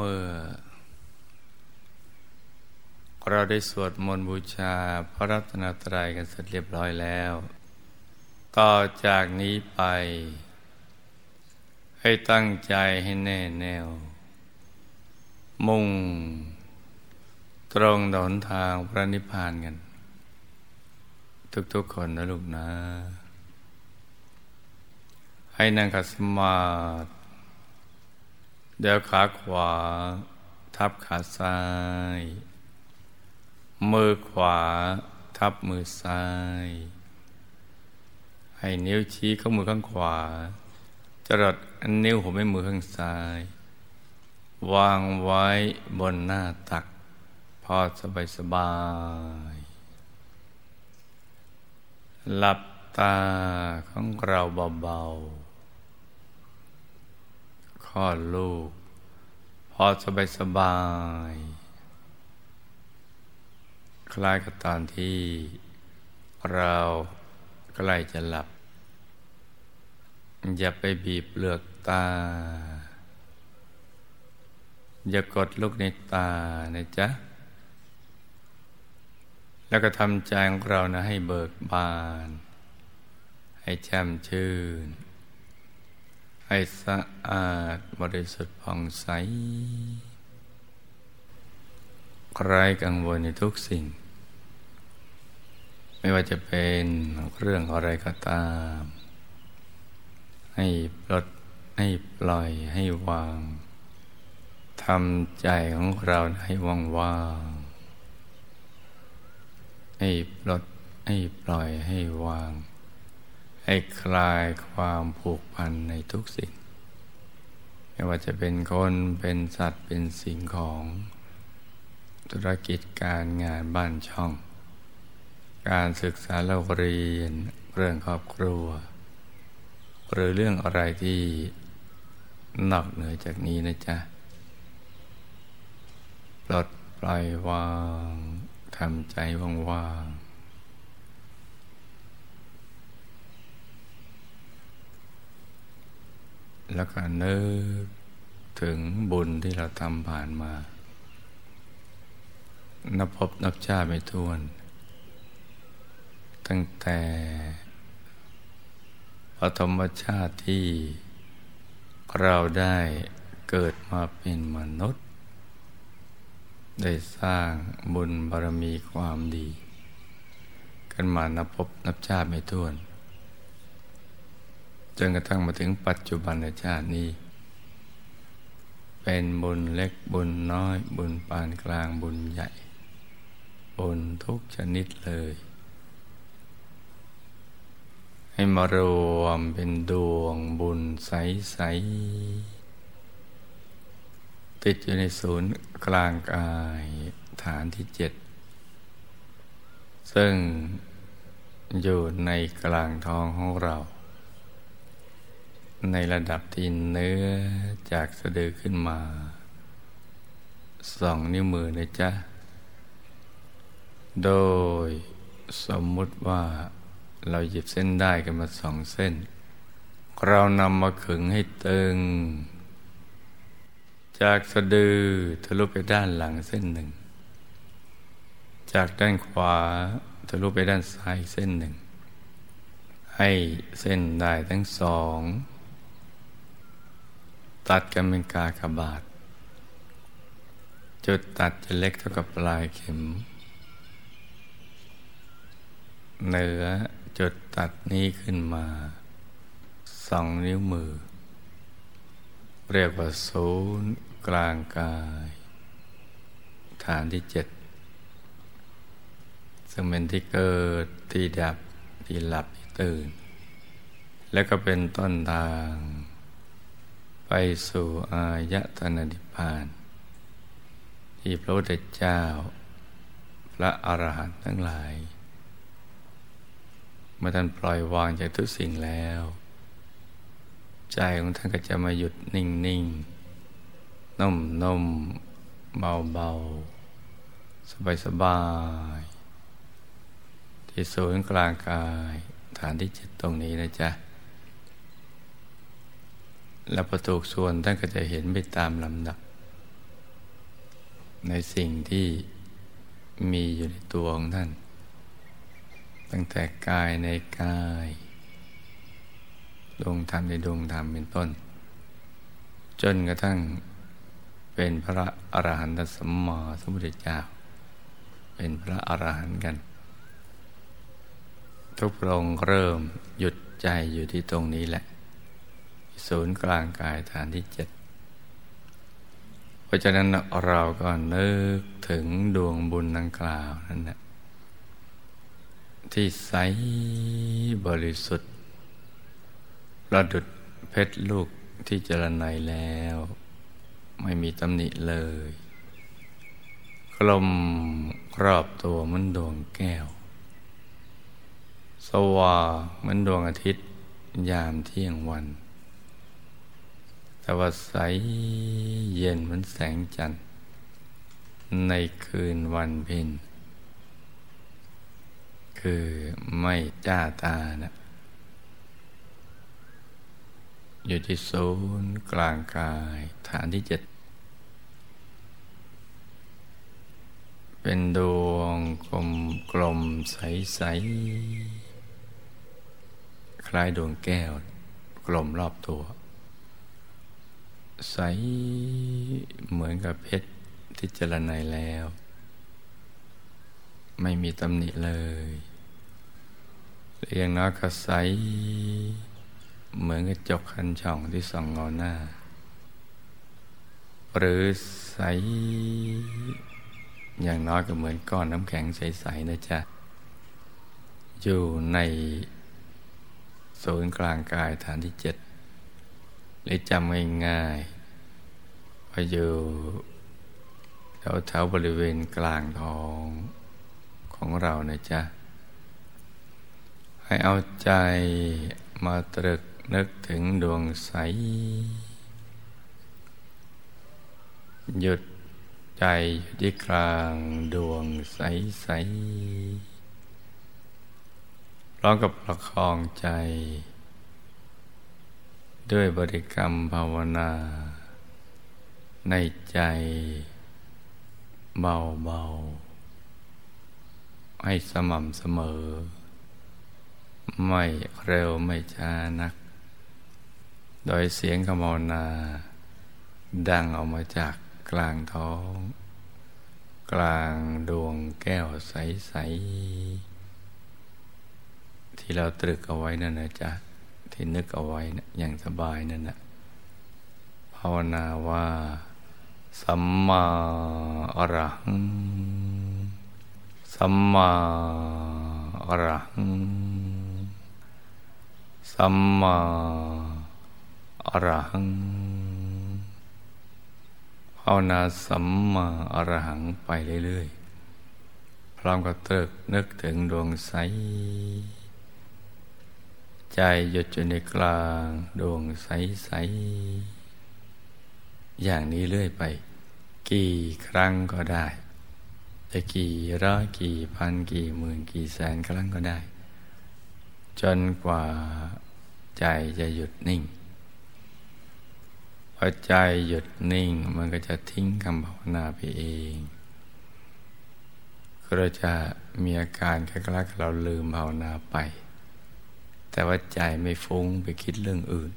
เมื่อ เราได้สวดมนต์บูชาพระรัตนตรัยกันเสร็จเรียบร้อยแล้ว ต่อจากนี้ไป ให้ตั้งใจให้แน่แน่ว มุ่ง ตรงดนทางพระนิพพานกัน ทุกๆคนนะลูกนะ ให้นั่งขัดสมาธิ เดี๋ยวขาขวา ทับขาซ้าย มือขวา ทับมือซ้าย ให้นิ้วชี้ข้างมือข้างขวาจรดอันนิ้วหัวแม่มือข้างซ้าย วางไว้บนหน้าตัก พอสบายสบาย หลับตาของเราเบาๆ ลอดลูก พอสบายสบาย คล้ายกับตอนที่เราใกล้จะหลับ อย่าไปบีบเปลือกตา อย่ากดลูกในตานะจ๊ะ แล้วก็ทำใจของเรานะให้เบิกบาน ให้แจ่มชื่น ให้สะอาดบริสุทธิ์ผ่องใสไร้กังวลในทุกสิ่ง ไม่ว่าจะเป็นเรื่องอะไรก็ตาม ให้ปลดให้ปล่อยให้วางทำใจของเราให้ว่างว่างให้ปลดให้ปล่อยให้วาง ให้คลายความผูกพันในทุกสิ่ง ไม่ว่าจะเป็นคนเป็นสัตว์เป็นสิ่งของ ธุรกิจการงานบ้านช่อง การศึกษาเราเรียนเรื่องครอบครัว หรือเรื่องอะไรที่นอกเหนือจากนี้นะจ๊ะปลดปล่อยวางทำใจว่างๆ แล้วก็นึกถึงบุญที่เราทำผ่านมา นับพบนับชาติไม่ท้วน ตั้งแต่ปฐมชาติที่เราได้เกิดมาเป็นมนุษย์ ได้สร้างบุญบารมีความดี กันมานับพบนับชาติไม่ท้วน จนกระทั่งมาถึงปัจจุบันชาตินี้ เป็นบุญเล็กบุญน้อย บุญปานกลางบุญใหญ่ บุญทุกชนิดเลย ให้มารวมเป็นดวงบุญใส ๆ ติดอยู่ในศูนย์กลางกายฐานที่เจ็ด ซึ่งอยู่ในกลางท้องของเรา ในระดับที่เนื้อจากสะดือขึ้นมาสองนิ้วมือนะจ๊ะ โดยสมมุติว่าเราหยิบเส้นได้กันมาสองเส้น เรานำมาขึงให้ตึง จากสะดือทะลุไปด้านหลังเส้นหนึ่ง จากด้านขวาทะลุไปด้านซ้ายเส้นหนึ่ง ให้เส้นได้ทั้งสอง ตัดกันเป็นกากบาท จุดตัดจะเล็กเท่ากับปลายเข็ม เหนือจุดตัดนี้ขึ้นมาสองนิ้วมือ เรียกว่าศูนย์กลางกาย ฐานที่เจ็ดซึ่งเป็นที่เกิดที่ดับที่หลับที่ตื่น และก็เป็นต้นทาง ไปสู่อายตนะนิพพาน ที่พระพุทธเจ้า พระอรหันต์ทั้งหลาย เมื่อท่านปล่อยวางจากทุกสิ่งแล้ว ใจของท่านก็จะมาหยุดนิ่งนิ่งนุ่มนุ่มเบาเบาสบายสบาย ที่ศูนย์กลางกายฐานที่จิตตรงนี้นะจ๊ะ และประตูส่วนท่านก็จะเห็นไปตามลำดับ ในสิ่งที่มีอยู่ในตัวของท่าน ตั้งแต่กายในกายดวงธรรมในดวงธรรมเป็นต้น จนกระทั่งเป็นพระอรหันตสัมมาสัมพุทธเจ้า เป็นพระอรหันต์กัน ทุกพระองค์เริ่มหยุดใจอยู่ที่ตรงนี้แหละ ศูนย์กลางกายฐานที่เจ็ดเพราะฉะนั้นเราก็นึกถึงดวงบุญดังกล่าวนั่นแหละที่ใสบริสุทธิ์ประดุดเพชรลูกที่เจรไนแล้ว ไม่มีตำหนิเลย กลมรอบตัวมันดวงแก้ว สว่างเหมือนดวงอาทิตย์ ยามเที่ยงวัน แต่ว่าใสเย็นเหมือนแสงจันทร์ ในคืนวันเพ็ญคือไม่จ้าตานะอยู่ที่ศูนย์กลางกายฐานที่เจ็ด เป็นดวงกลมกลมใสใสคล้ายดวงแก้ว กลมรอบตัว ใสเหมือนกับเพชรที่เจรไนแล้ว ไม่มีตำหนิเลยเรียงน้อยก็ใสเหมือนกระจกคันช่องที่ส่องเงาหน้า หรือใส อย่างน้อยก็เหมือนก้อนน้ำแข็งใส ๆ นะจ๊ะ อยู่ในศูนย์กลางกายฐานที่เจ็ด หรือจำง่ายๆว่าอยู่แถวแถวบริเวณกลางท้องของเรานะจ๊ะ ให้เอาใจมาตรึกนึกถึงดวงใส หยุดใจอยู่ที่กลางดวงใสใสร้องกับประคองใจ ด้วยบริกรรมภาวนา ในใจเบาๆ ให้สม่ำเสมอ ไม่เร็วไม่ช้านัก โดยเสียงคำภาวนา ดังออกมาจากกลางท้อง กลางดวงแก้วใส ๆ ที่เราตรึกเอาไว้นั่นนะจ๊ะ ที่นึกเอาไว้นะอย่างสบายนั่นนะภาวนาว่า สัมมาอรหัง สัมมาอรหัง สัมมาอรหังภาวนาสัมมาอรหังไปเรื่อยๆพร้อมกับตรึกนึกถึงดวงใส ใจหยุดอยู่ในกลางดวงใส ๆ อย่างนี้เรื่อยไป กี่ครั้งก็ได้จะกี่ร้อยกี่พันกี่หมื่นกี่แสนครั้งก็ได้ จนกว่าใจจะหยุดนิ่งพอใจหยุดนิ่งมันก็จะทิ้งคำภาวนาไปเองก็จะมีอาการคล้ายๆเราลืมภาวนาไป แต่ว่าใจไม่ฟุ้งไปคิดเรื่องอื่น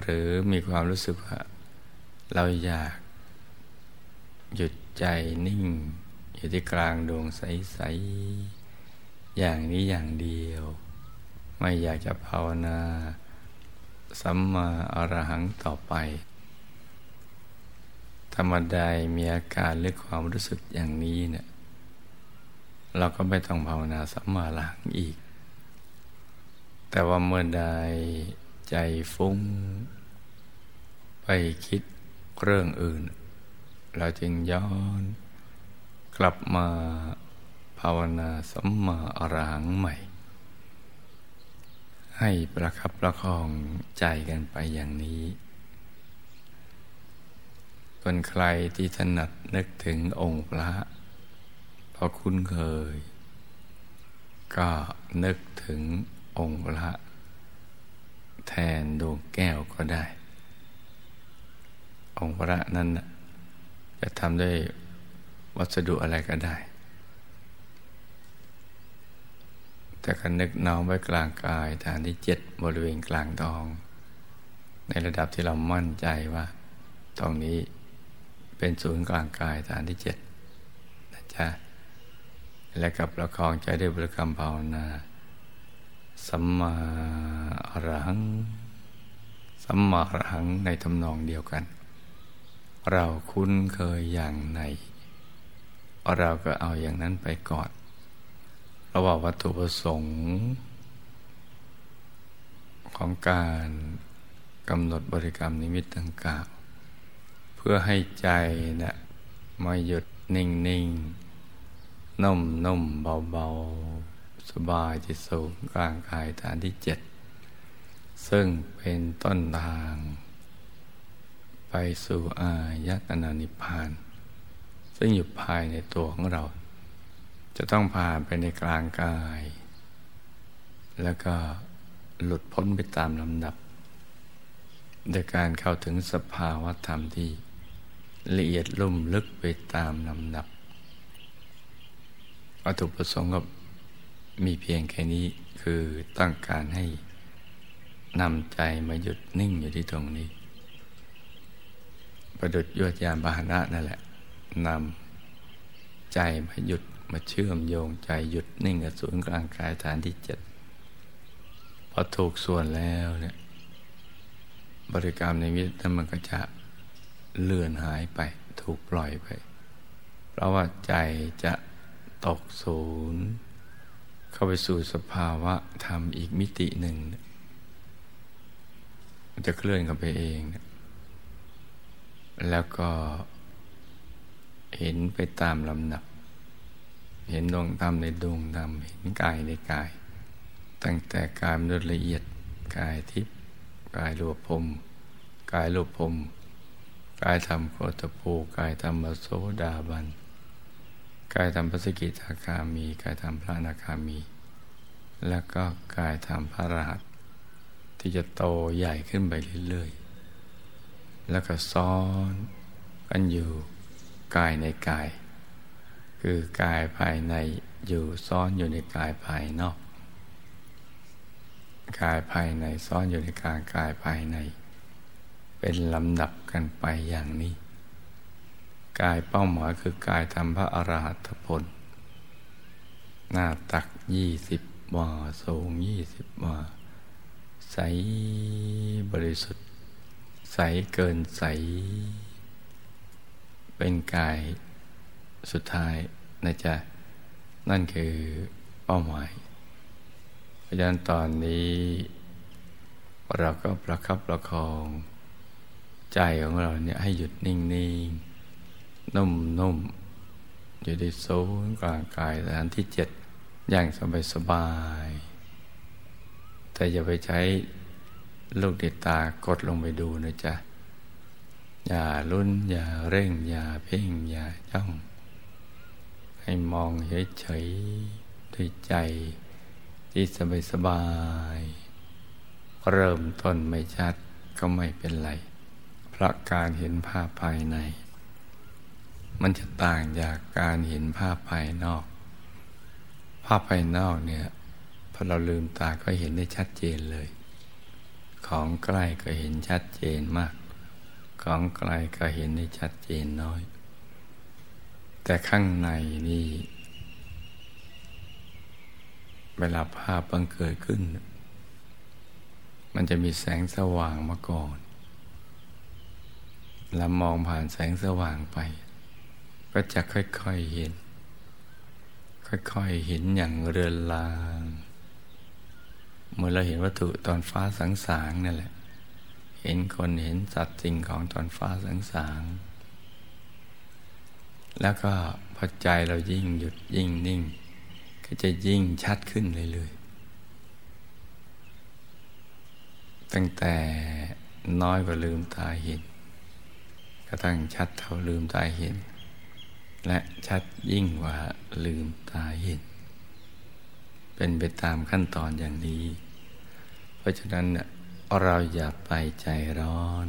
หรือมีความรู้สึกว่า เราอยาก หยุดใจนิ่ง อยู่ที่กลางดวงใส ๆ อย่างนี้อย่างเดียว ไม่อยากจะภาวนาสัมมาอรหังต่อไป ธรรมดามีอาการหรือความรู้สึกอย่างนี้เนี่ยเราก็ไม่ต้องภาวนาสัมมาหลังอีก แต่ว่าเมื่อใดใจฟุ้ง ไปคิดเรื่องอื่น เราจึงย้อนกลับมาภาวนาสัมมาอรหังใหม่ ให้ประคับประคองใจกันไปอย่างนี้คนใครที่ถนัดนึกถึงองค์พระพอคุ้นเคย ก็นึกถึง องค์พระแทนดวงแก้วก็ได้ องค์พระนั้นจะทำด้วยวัสดุอะไรก็ได้ แต่ก็นึกน้อมไว้กลางกายฐานที่เจ็ดบริเวณกลางทอง ในระดับที่เรามั่นใจว่า ตรงนี้เป็นศูนย์กลางกายฐานที่เจ็ดนะจ๊ะและกับประคองใจด้วยบริกรรมภาวนา สัมมาอรหัง สัมมาอรหังในทำนองเดียวกัน เราคุ้นเคยอย่างไหน เราก็เอาอย่างนั้นไปก่อนเราว่าวัตถุประสงค์ ของการกำหนดบริกรรมนิมิตต่างๆเพื่อให้ใจนะ่ะมาหยุดนิ่งๆนุ่มนุ่มเบาๆ สบายจิตสูงกลางกายฐานที่เจ็ดซึ่งเป็นต้นทาง ไปสู่อายตนานิพพาน ซึ่งอยู่ภายในตัวของเรา จะต้องผ่านไปในกลางกาย แล้วก็หลุดพ้นไปตามลำดับโดยการเข้าถึงสภาวะธรรมที่ละเอียดลุ่มลึกไปตามลำดับวัตถุประสงค์ก็ มีเพียงแค่นี้คือต้องการให้นำใจมาหยุดนิ่งอยู่ที่ตรงนี้ ประดุดยวดยานบาหนะนั่นแหละนำใจมาหยุดมาเชื่อมโยงใจหยุดนิ่งกับศูนย์กลางกายฐานที่เจ็ดพอถูกส่วนแล้วเนี่ยบริกรรมในมิตรนั้นมันก็จะเลื่อนหายไปถูกปล่อยไป เพราะว่าใจจะตกศูนย์ เข้าไปสู่สภาวะธรรมอีกมิติหนึ่ง มันจะเคลื่อนกันไปเอง แล้วก็เห็นไปตามลำดับ เห็นดวงธรรมในดวงธรรม เห็นกายในกาย ตั้งแต่กายมนุษย์ละเอียด กายทิพย์ กายรูปพรมกายรูปพรมกายธรรมโคตภูกายธรรมโสดาบัน กายธรรมพระสกิทาคามี กายธรรมพระนาคามี แล้วก็กายธรรมพระรหัสที่จะโตใหญ่ขึ้นไปเรื่อยๆ แล้วก็ซ้อนกันอยู่กายในกาย คือกายภายในอยู่ซ้อนอยู่ในกายภายนอก กายภายในซ้อนอยู่ในกางกายภายใน เป็นลำดับกันไปอย่างนี้ กายเป้าหมายคือกายทำพระอรหัตผล หน้าตักยี่สิบวาสูงยี่สิบวาใสบริสุทธิ์ ใสเกินใส เป็นกายสุดท้ายนะจ๊ะ นั่นคือเป้าหมาย เพราะฉะนั้นตอนนี้ เราก็ประคับประคอง ใจของเราเนี่ยให้หยุดนิ่ง ๆ นุ่มนุ่มอยู่ในโซนกลางกายฐานที่เจ็ดอย่างสบายสบายแต่อย่าไปใช้ลูกเด็ดตากดลงไปดูนะจ๊ะ อย่าลุ้น อย่าเร่ง อย่าเพ่ง อย่าจ้อง ให้มองเฉยๆด้วยใจที่สบายสบาย เริ่มต้นไม่ชัดก็ไม่เป็นไร เพราะการเห็นภาพภายใน มันจะต่างจากการเห็นภาพภายนอก ภาพภายนอกเนี่ยพอเราลืมตาก็เห็นได้ชัดเจนเลย ของใกล้ก็เห็นชัดเจนมาก ของไกลก็เห็นได้ชัดเจนน้อย แต่ข้างในนี่ เวลาภาพบังเกิดขึ้น มันจะมีแสงสว่างมาก่อน แล้วมองผ่านแสงสว่างไป ก็จะค่อยๆเห็น ค่อยๆเห็นอย่างเรือนลางเมื่อเราเห็นวัตถุตอนฟ้าสังสางนั่นแหละ เห็นคนเห็นสัตว์สิ่งของตอนฟ้าสังสางแล้วก็พอใจเรายิ่งหยุดยิ่งนิ่ง ก็จะยิ่งชัดขึ้นเรื่อยๆตั้งแต่น้อยกว่าลืมตาเห็นก็ตั้งชัดเท่าลืมตาเห็น และชัดยิ่งกว่าลืมตาเห็น เป็นไปตามขั้นตอนอย่างนี้ เพราะฉะนั้นเราอย่าไปใจร้อน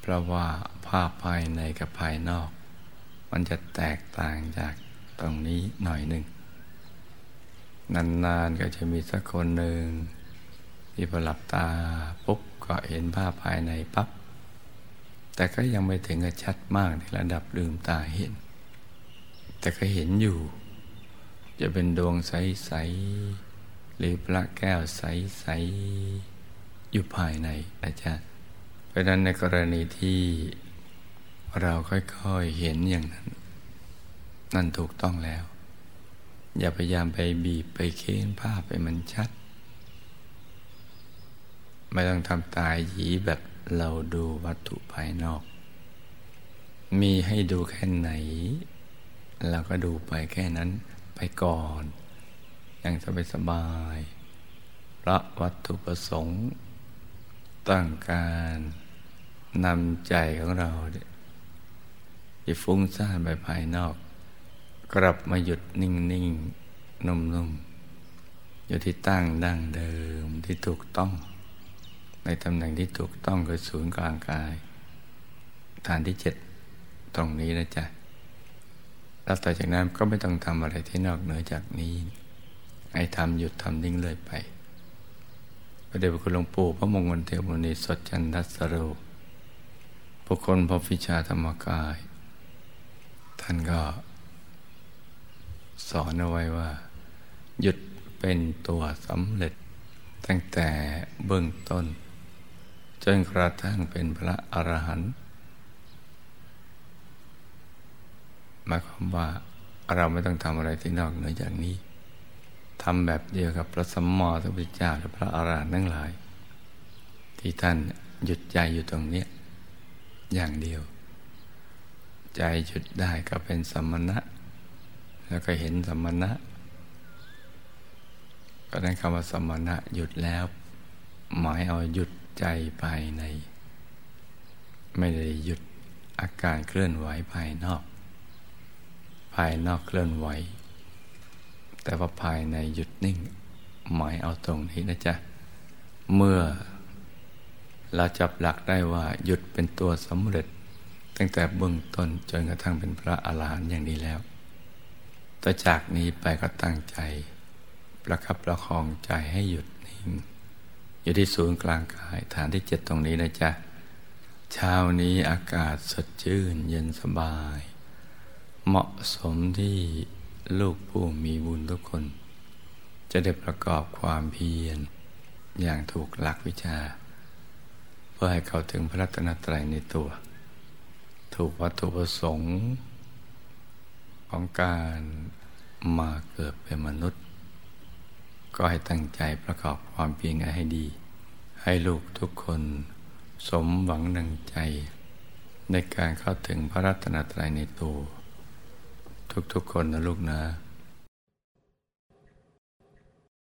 เพราะว่าภาพภายในกับภายนอก มันจะแตกต่างจากตรงนี้หน่อยหนึ่ง นานๆก็จะมีสักคนหนึ่งที่พอหลับตาปุ๊บก็เห็นภาพภายในปับ๊บ แต่ก็ยังไม่ถึงกับชัดมากในระดับลืมตาเห็น แต่ก็เห็นอยู่ จะเป็นดวงใส ๆ หรือพระแก้วใส ๆ อยู่ภายในอาจารย์เพราะนั้นในกรณีที่เราค่อย ๆ เห็นอย่างนั้น นั่นถูกต้องแล้ว อย่าพยายามไปบีบไปเค้นภาพไปมันชัด ไม่ต้องทำตายหยีแบบ เราดูวัตถุภายนอก มีให้ดูแค่ไหน เราก็ดูไปแค่นั้นไปก่อน อย่างสบายสบายพระวัตถุประสงค์ตั้งการนำใจของเราที่ฟุ้งซ่านไปภายนอก กลับมาหยุดนิ่งนิ่งนุ่มนุ่มอยู่ที่ตั้งดั้งเดิมที่ถูกต้อง ในตำแหน่งที่ถูกต้องคือศูนย์กลางกาย ฐานที่เจ็ดตรงนี้นะจ๊ะแล้วต่อจากนั้นก็ไม่ต้องทำอะไรที่นอกเหนือจากนี้ให้ทำหยุดทำนิ่งเลยไปพระเดชพระคุณหลวงปู่พระมงคลเทวมุนีสดจันทัสโรบุคคลพระฟิชาธรรมกาย ท่านก็สอนเอาไว้ว่า หยุดเป็นตัวสำเร็จตั้งแต่เบื้องต้น จนกระทั่งเป็นพระอรหันต์หมายความว่าเราไม่ต้องทำอะไรที่นอกเหนือจากนี้ทำแบบเดียวกับพระสมมติพระเจ้าและพระอรหันต์ทั้งหลาย ที่ท่านหยุดใจอยู่ตรงนี้อย่างเดียว ใจหยุดได้ก็เป็นสมณะ แล้วก็เห็นสมณะก็นั้นคำว่าสมณะหยุดแล้ว หมายเอาหยุด ใจภายใน ไม่ได้หยุดอาการเคลื่อนไหวภายนอก ภายนอกเคลื่อนไหว แต่ว่าภายในหยุดนิ่ง หมายเอาตรงนี้นะจ๊ะ เมื่อเราจับหลักได้ว่าหยุดเป็นตัวสำเร็จ ตั้งแต่เบื้องต้นจนกระทั่งเป็นพระอาหารหันต์อย่างนี้แล้วต่อจากนี้ไปก็ตั้งใจ ประคับประคองใจให้หยุดนิ่ง อยู่ที่ศูนย์กลางกาย ฐานที่เจ็ดตรงนี้นะจ๊ะ เช้านี้อากาศสดชื่นเย็นสบาย เหมาะสมที่ลูกผู้มีบุญทุกคน จะได้ประกอบความเพียร อย่างถูกหลักวิชา เพื่อให้เขาถึงพระรัตนตรัยในตัว ถูกวัตถุประสงค์ของการมาเกิดเป็นมนุษย์ ก็ให้ตั้งใจประกอบความเพียรให้ดี ให้ลูกทุกคนสมหวังดังใจ ในการเข้าถึงพระรัตนตรัยในตัว ทุกๆคนนะลูกนะ